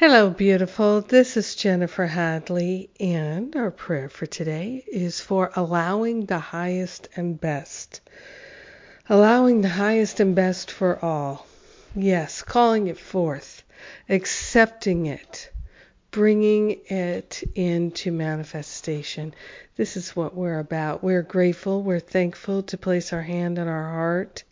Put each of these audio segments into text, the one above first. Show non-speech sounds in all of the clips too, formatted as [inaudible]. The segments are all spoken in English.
Hello, beautiful. This is Jennifer Hadley, and our prayer for today is for allowing the highest and best. Allowing the highest and best for all. Yes, calling it forth, accepting it, bringing it into manifestation. This is what we're about. We're grateful, we're thankful to place our hand on our heart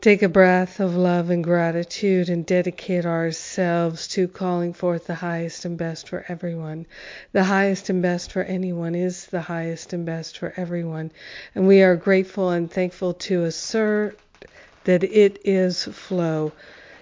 Take a breath of love and gratitude and dedicate ourselves to calling forth the highest and best for everyone. The highest and best for anyone is the highest and best for everyone. And we are grateful and thankful to assert that it is flow.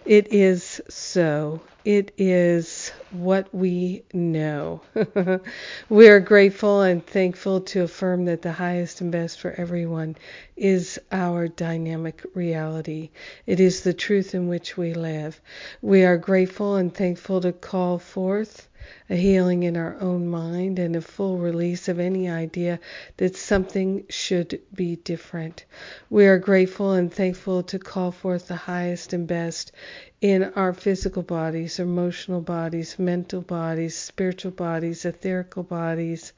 It is so. It is what we know. [laughs] we are grateful and thankful to affirm that the highest and best for everyone is our dynamic reality. It is the truth in which we live. We are grateful and thankful to call forth a healing in our own mind, and a full release of any idea that something should be different. We are grateful and thankful to call forth the highest and best in our physical bodies, emotional bodies, mental bodies, spiritual bodies, etherical bodies,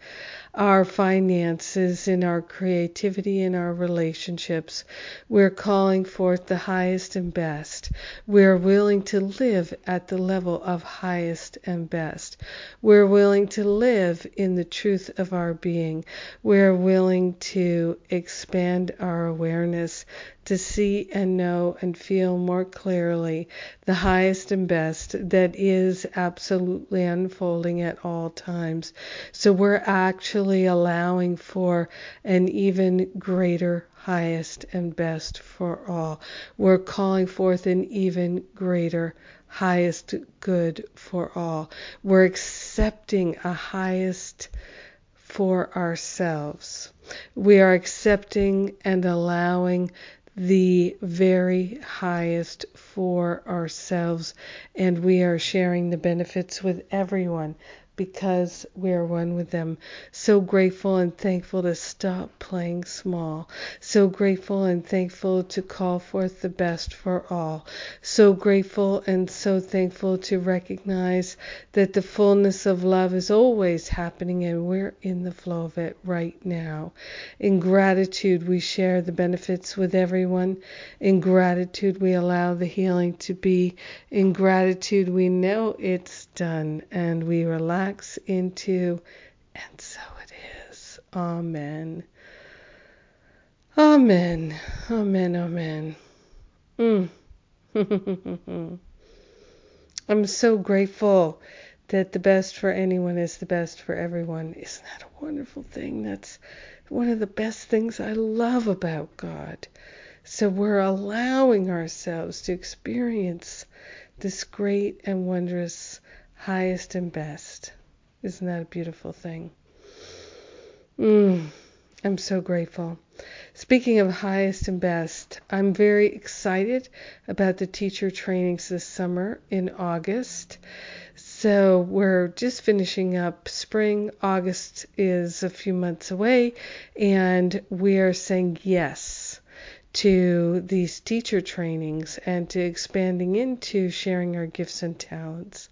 our finances, in our creativity, in our relationships. We're calling forth the highest and best. We're willing to live at the level of highest and best. We're willing to live in the truth of our being. We're willing to expand our awareness to see and know and feel more clearly the highest and best that is absolutely unfolding at all times. So we're actually allowing for an even greater highest and best for all. We're calling forth an even greater highest good for all. We're accepting a highest for ourselves. We are accepting and allowing the very highest for ourselves, and we are sharing the benefits with everyone because we are one with them. So grateful and thankful to stop playing small. So grateful and thankful to call forth the best for all. So grateful and so thankful to recognize that the fullness of love is always happening and we're in the flow of it right now. In gratitude, we share the benefits with everyone. In gratitude, we allow the healing to be. In gratitude, we know it's done and we relax into, and so it is. Amen. Amen. Amen. Amen. Mm. [laughs] I'm so grateful that the best for anyone is the best for everyone. Isn't that a wonderful thing? That's one of the best things I love about God. So we're allowing ourselves to experience this great and wondrous highest and best. Isn't that a beautiful thing? Mm, I'm so grateful. Speaking of highest and best, I'm very excited about the teacher trainings this summer in August. So we're just finishing up spring. August is a few months away, and we are saying yes to these teacher trainings and to expanding into sharing our gifts and talents.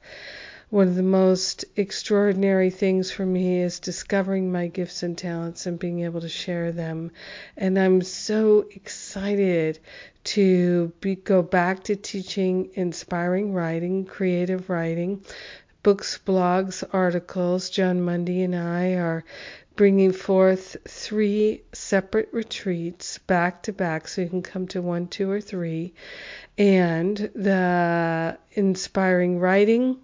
One of the most extraordinary things for me is discovering my gifts and talents and being able to share them. And I'm so excited to be, go back to teaching inspiring writing, creative writing, books, blogs, articles. Jon Mundy and I are bringing forth three separate retreats back to back so you can come to one, two, or three. And the inspiring writing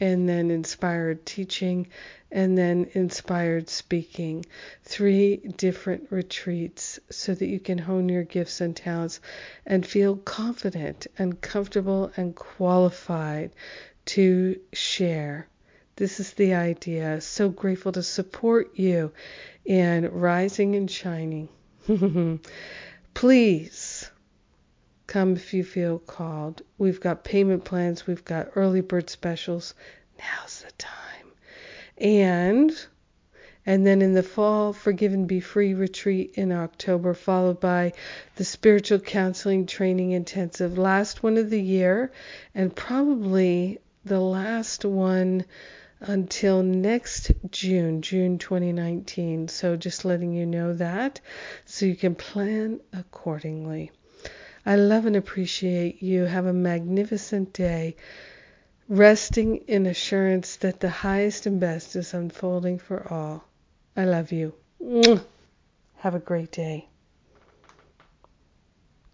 and then inspired teaching, and then inspired speaking. Three different retreats so that you can hone your gifts and talents and feel confident and comfortable and qualified to share. This is the idea. So grateful to support you in rising and shining. [laughs] Please Come if you feel called. We've got payment plans, we've got early bird specials. Now's the time. And and then in the fall, Forgive and Be Free retreat in October, followed by the Spiritual Counseling Training Intensive, last one of the year, and probably the last one until next June, June 2019. So just letting you know that so you can plan accordingly. I love and appreciate you. Have a magnificent day, resting in assurance that the highest and best is unfolding for all. I love you. Have a great day.